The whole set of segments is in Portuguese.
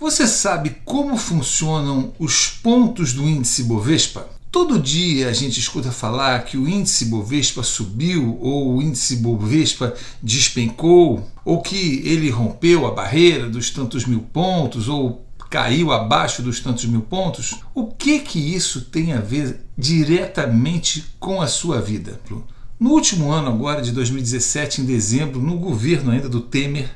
Você sabe como funcionam os pontos do índice Bovespa? Todo dia a gente escuta falar que o índice Bovespa subiu ou o índice Bovespa despencou ou que ele rompeu a barreira dos tantos mil pontos ou caiu abaixo dos tantos mil pontos. O que que isso tem a ver diretamente com a sua vida? No último ano agora de 2017, em dezembro, no governo ainda do Temer,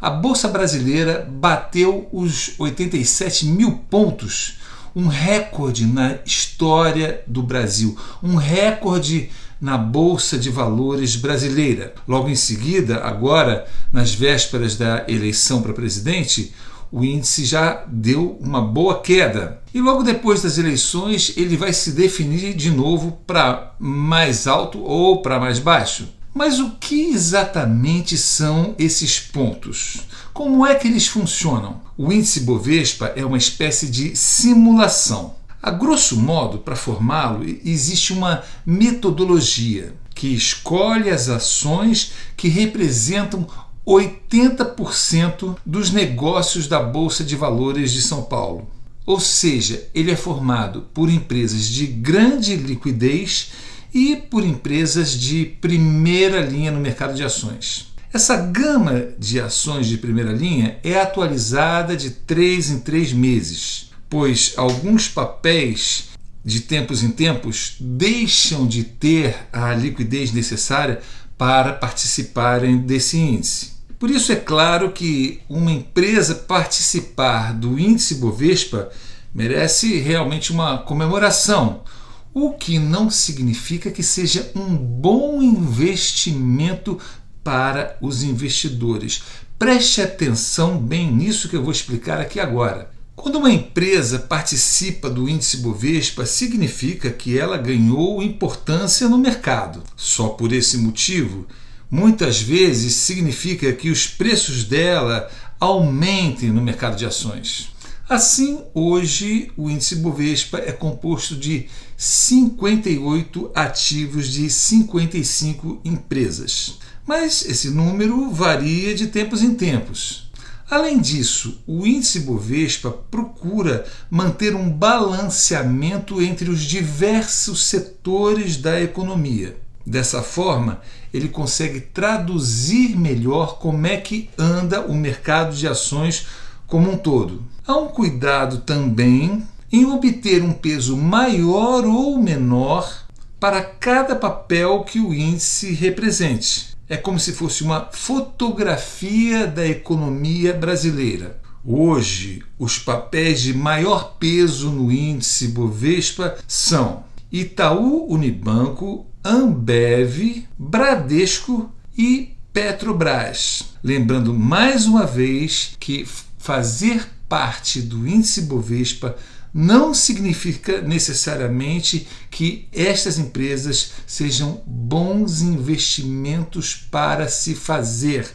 a Bolsa Brasileira bateu os 87 mil pontos, um recorde na história do Brasil, um recorde na Bolsa de Valores brasileira. Logo em seguida, agora, nas vésperas da eleição para presidente, o índice já deu uma boa queda. E logo depois das eleições, ele vai se definir de novo para mais alto ou para mais baixo. Mas o que exatamente são esses pontos? Como é que eles funcionam? O índice Bovespa é uma espécie de simulação. A grosso modo, para formá-lo, existe uma metodologia que escolhe as ações que representam 80% dos negócios da Bolsa de Valores de São Paulo. Ou seja, ele é formado por empresas de grande liquidez e por empresas de primeira linha no mercado de ações. Essa gama de ações de primeira linha é atualizada de três em três meses, pois alguns papéis de tempos em tempos deixam de ter a liquidez necessária para participarem desse índice. Por isso é claro que uma empresa participar do índice Bovespa merece realmente uma comemoração, o que não significa que seja um bom investimento para os investidores. Preste atenção bem nisso que eu vou explicar aqui agora. Quando uma empresa participa do índice Bovespa, significa que ela ganhou importância no mercado. Só por esse motivo, muitas vezes significa que os preços dela aumentem no mercado de ações. Assim, hoje o índice Bovespa é composto de 58 ativos de 55 empresas. Mas esse número varia de tempos em tempos. Além disso, o índice Bovespa procura manter um balanceamento entre os diversos setores da economia. Dessa forma, ele consegue traduzir melhor como é que anda o mercado de ações como um todo. Há um cuidado também em obter um peso maior ou menor para cada papel que o índice represente. É como se fosse uma fotografia da economia brasileira. Hoje, os papéis de maior peso no índice Bovespa são Itaú Unibanco, Ambev, Bradesco e Petrobras. Lembrando mais uma vez que fazer parte do índice Bovespa não significa necessariamente que estas empresas sejam bons investimentos para se fazer,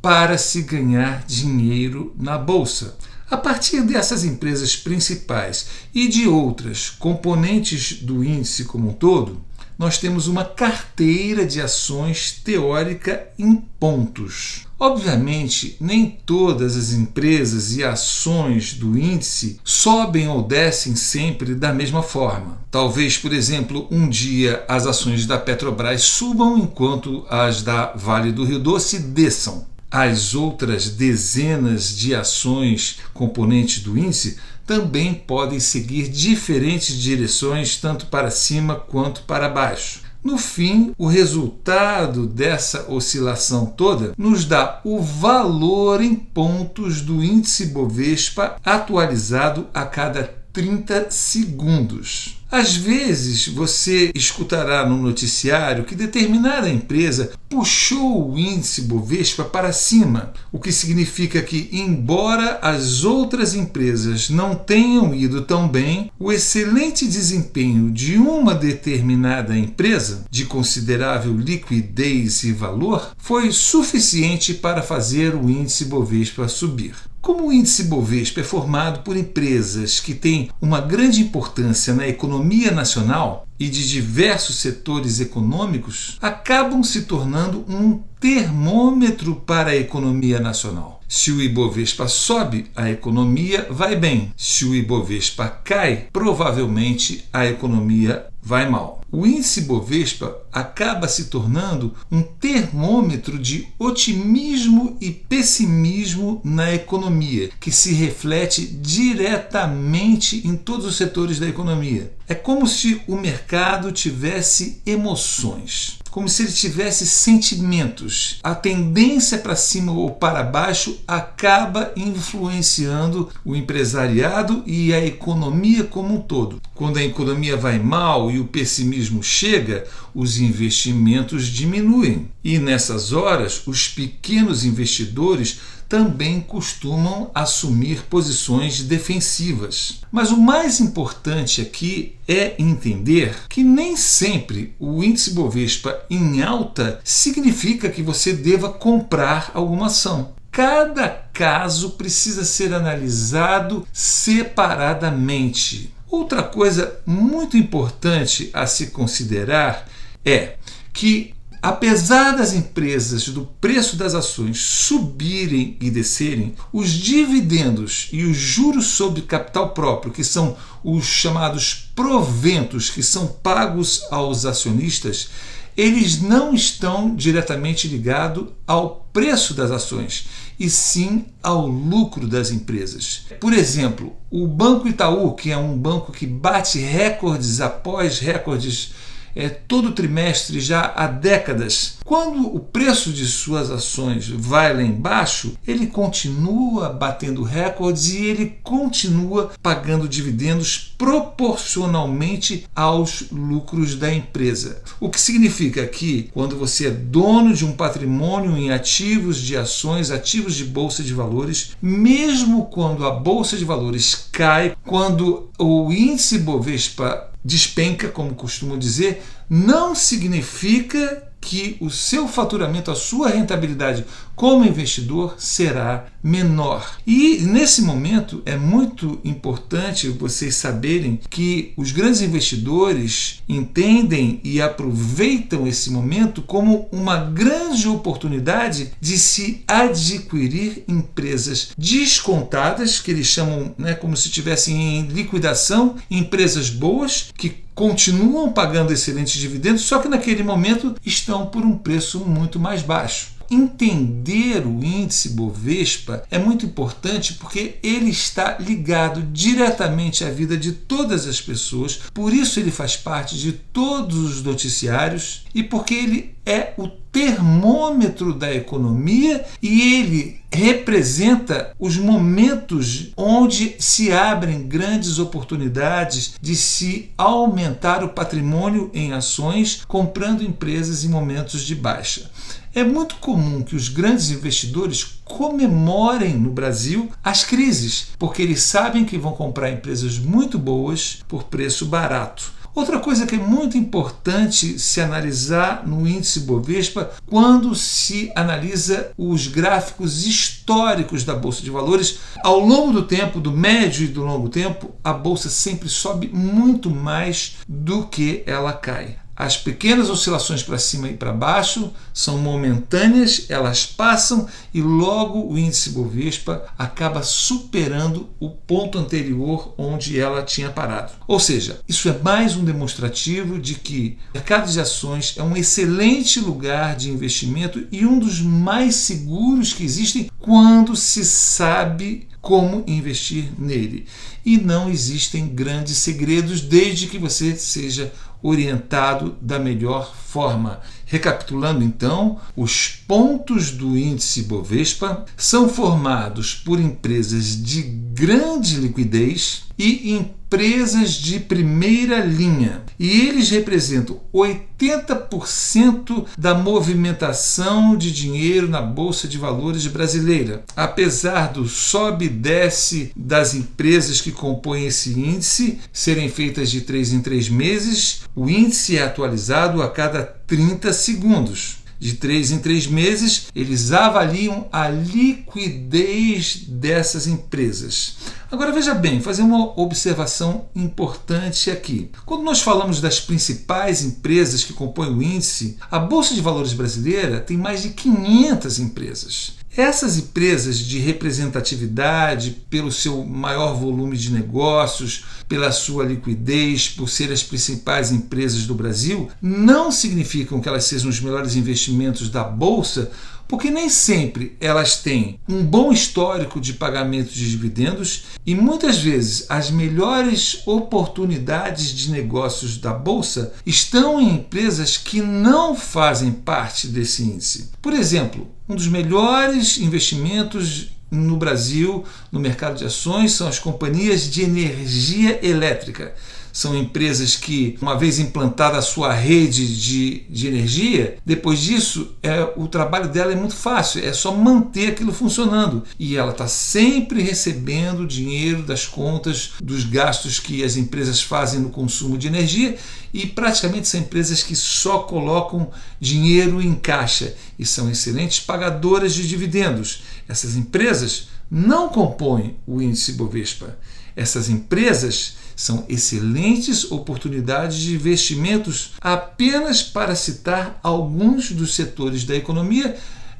para se ganhar dinheiro na bolsa. A partir dessas empresas principais e de outras componentes do índice como um todo, nós temos uma carteira de ações teórica em pontos. Obviamente, nem todas as empresas e ações do índice sobem ou descem sempre da mesma forma. Talvez, por exemplo, um dia as ações da Petrobras subam enquanto as da Vale do Rio Doce desçam. As outras dezenas de ações componentes do índice também podem seguir diferentes direções, tanto para cima quanto para baixo. No fim, o resultado dessa oscilação toda nos dá o valor em pontos do índice Bovespa atualizado a cada 30 segundos. Às vezes você escutará no noticiário que determinada empresa puxou o índice Bovespa para cima, o que significa que, embora as outras empresas não tenham ido tão bem, o excelente desempenho de uma determinada empresa, de considerável liquidez e valor, foi suficiente para fazer o índice Bovespa subir. Como o índice Bovespa é formado por empresas que têm uma grande importância na economia nacional e de diversos setores econômicos, acabam se tornando um termômetro para a economia nacional. Se o Ibovespa sobe, a economia vai bem. Se o Ibovespa cai, provavelmente a economia vai mal. O índice Bovespa acaba se tornando um termômetro de otimismo e pessimismo na economia, que se reflete diretamente em todos os setores da economia. É como se o mercado tivesse emoções como se ele tivesse sentimentos. A tendência para cima ou para baixo acaba influenciando o empresariado e a economia como um todo. Quando a economia vai mal e o pessimismo chega, os investimentos diminuem. E nessas horas, os pequenos investidores também costumam assumir posições defensivas. Mas o mais importante aqui é entender que nem sempre o índice Bovespa em alta significa que você deva comprar alguma ação. Cada caso precisa ser analisado separadamente. Outra coisa muito importante a se considerar é que Apesar das empresas do preço das ações subirem e descerem, os dividendos e os juros sobre capital próprio, que são os chamados proventos que são pagos aos acionistas, eles não estão diretamente ligados ao preço das ações, e sim ao lucro das empresas. Por exemplo, o Banco Itaú, que é um banco que bate recordes após recordes é, todo trimestre já há décadas. Quando o preço de suas ações vai lá embaixo, ele continua batendo recordes e ele continua pagando dividendos proporcionalmente aos lucros da empresa. O que significa que quando você é dono de um patrimônio em ativos de ações, ativos de bolsa de valores, mesmo quando a bolsa de valores cai, quando o índice Bovespa despenca, como costumo dizer, não significa que o seu faturamento, a sua rentabilidade como investidor será menor. E nesse momento é muito importante vocês saberem que os grandes investidores entendem e aproveitam esse momento como uma grande oportunidade de se adquirir empresas descontadas, que eles chamam né, como se estivessem em liquidação, empresas boas que continuam pagando excelentes dividendos, só que naquele momento estão por um preço muito mais baixo. Entender o índice Bovespa é muito importante porque ele está ligado diretamente à vida de todas as pessoas, por isso ele faz parte de todos os noticiários e porque ele é o termômetro da economia e ele representa os momentos onde se abrem grandes oportunidades de se aumentar o patrimônio em ações comprando empresas em momentos de baixa. É muito comum que os grandes investidores comemorem no Brasil as crises, porque eles sabem que vão comprar empresas muito boas por preço barato. Outra coisa que é muito importante se analisar no índice Bovespa quando se analisa os gráficos históricos da bolsa de valores, ao longo do tempo, do médio e do longo tempo, a bolsa sempre sobe muito mais do que ela cai. As pequenas oscilações para cima e para baixo são momentâneas, elas passam e logo o índice Bovespa acaba superando o ponto anterior onde ela tinha parado. Ou seja, isso é mais um demonstrativo de que o mercado de ações é um excelente lugar de investimento e um dos mais seguros que existem quando se sabe como investir nele. E não existem grandes segredos desde que você seja orientado da melhor forma. Recapitulando então, os pontos do índice Bovespa são formados por empresas de grande liquidez e empresas de primeira linha. E eles representam 80% da movimentação de dinheiro na Bolsa de Valores brasileira. Apesar do sobe e desce das empresas que compõem esse índice serem feitas de 3 em 3 meses, o índice é atualizado a cada 30 segundos de três em três meses, eles avaliam a liquidez dessas empresas. Agora veja bem, fazer uma observação importante aqui. Quando nós falamos das principais empresas que compõem o índice, a Bolsa de Valores brasileira tem mais de 500 empresas. Essas empresas de representatividade, pelo seu maior volume de negócios, pela sua liquidez, por serem as principais empresas do Brasil, não significam que elas sejam os melhores investimentos da bolsa, porque nem sempre elas têm um bom histórico de pagamento de dividendos e muitas vezes as melhores oportunidades de negócios da bolsa estão em empresas que não fazem parte desse índice. Por exemplo, um dos melhores investimentos no Brasil, no mercado de ações, são as companhias de energia elétrica são empresas que, uma vez implantada a sua rede de, de energia, depois disso é, o trabalho dela é muito fácil, é só manter aquilo funcionando. E ela está sempre recebendo dinheiro das contas, dos gastos que as empresas fazem no consumo de energia e praticamente são empresas que só colocam dinheiro em caixa e são excelentes pagadoras de dividendos. Essas empresas não compõem o índice Bovespa. Essas empresas são excelentes oportunidades de investimentos, apenas para citar alguns dos setores da economia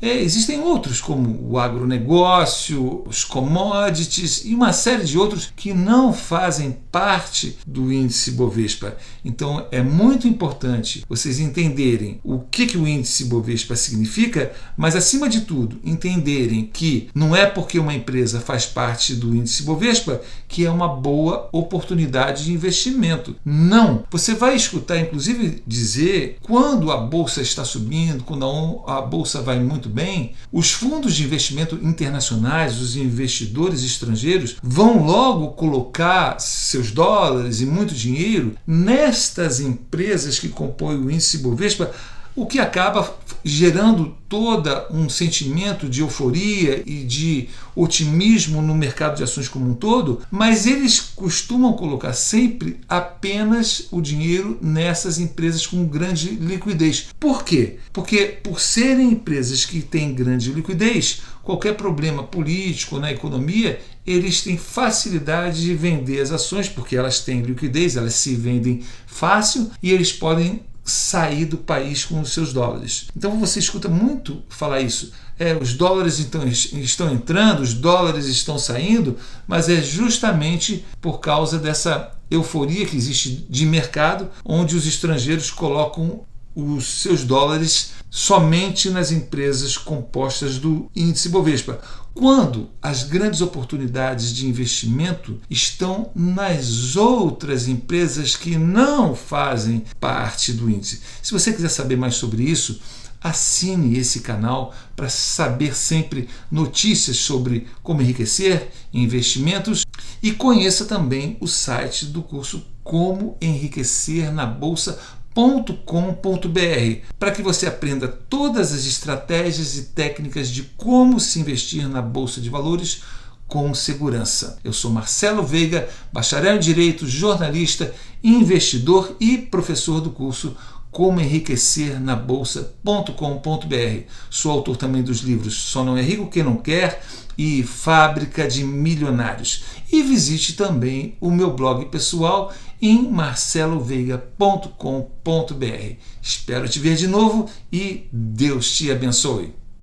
é, existem outros, como o agronegócio, os commodities e uma série de outros que não fazem parte do índice Bovespa. Então é muito importante vocês entenderem o que, que o índice Bovespa significa, mas acima de tudo, entenderem que não é porque uma empresa faz parte do índice Bovespa que é uma boa oportunidade de investimento. Não! Você vai escutar, inclusive, dizer quando a bolsa está subindo, quando a bolsa vai muito bem, os fundos de investimento internacionais, os investidores estrangeiros, vão logo colocar seus dólares e muito dinheiro nestas empresas que compõem o índice Bovespa o que acaba gerando toda um sentimento de euforia e de otimismo no mercado de ações como um todo, mas eles costumam colocar sempre apenas o dinheiro nessas empresas com grande liquidez. Por quê? Porque por serem empresas que têm grande liquidez, qualquer problema político na economia, eles têm facilidade de vender as ações porque elas têm liquidez, elas se vendem fácil e eles podem sair do país com os seus dólares. Então você escuta muito falar isso. É, os dólares então, estão entrando, os dólares estão saindo, mas é justamente por causa dessa euforia que existe de mercado, onde os estrangeiros colocam os seus dólares somente nas empresas compostas do índice Bovespa, quando as grandes oportunidades de investimento estão nas outras empresas que não fazem parte do índice. Se você quiser saber mais sobre isso, assine esse canal para saber sempre notícias sobre como enriquecer investimentos e conheça também o site do curso Como Enriquecer na Bolsa com.br para que você aprenda todas as estratégias e técnicas de como se investir na bolsa de valores com segurança. Eu sou Marcelo Veiga, bacharel em direito, jornalista, investidor e professor do curso como enriquecer na bolsa.com.br. Sou autor também dos livros Só não é rico quem não quer e Fábrica de Milionários. E visite também o meu blog pessoal em marceloveiga.com.br. Espero te ver de novo e Deus te abençoe.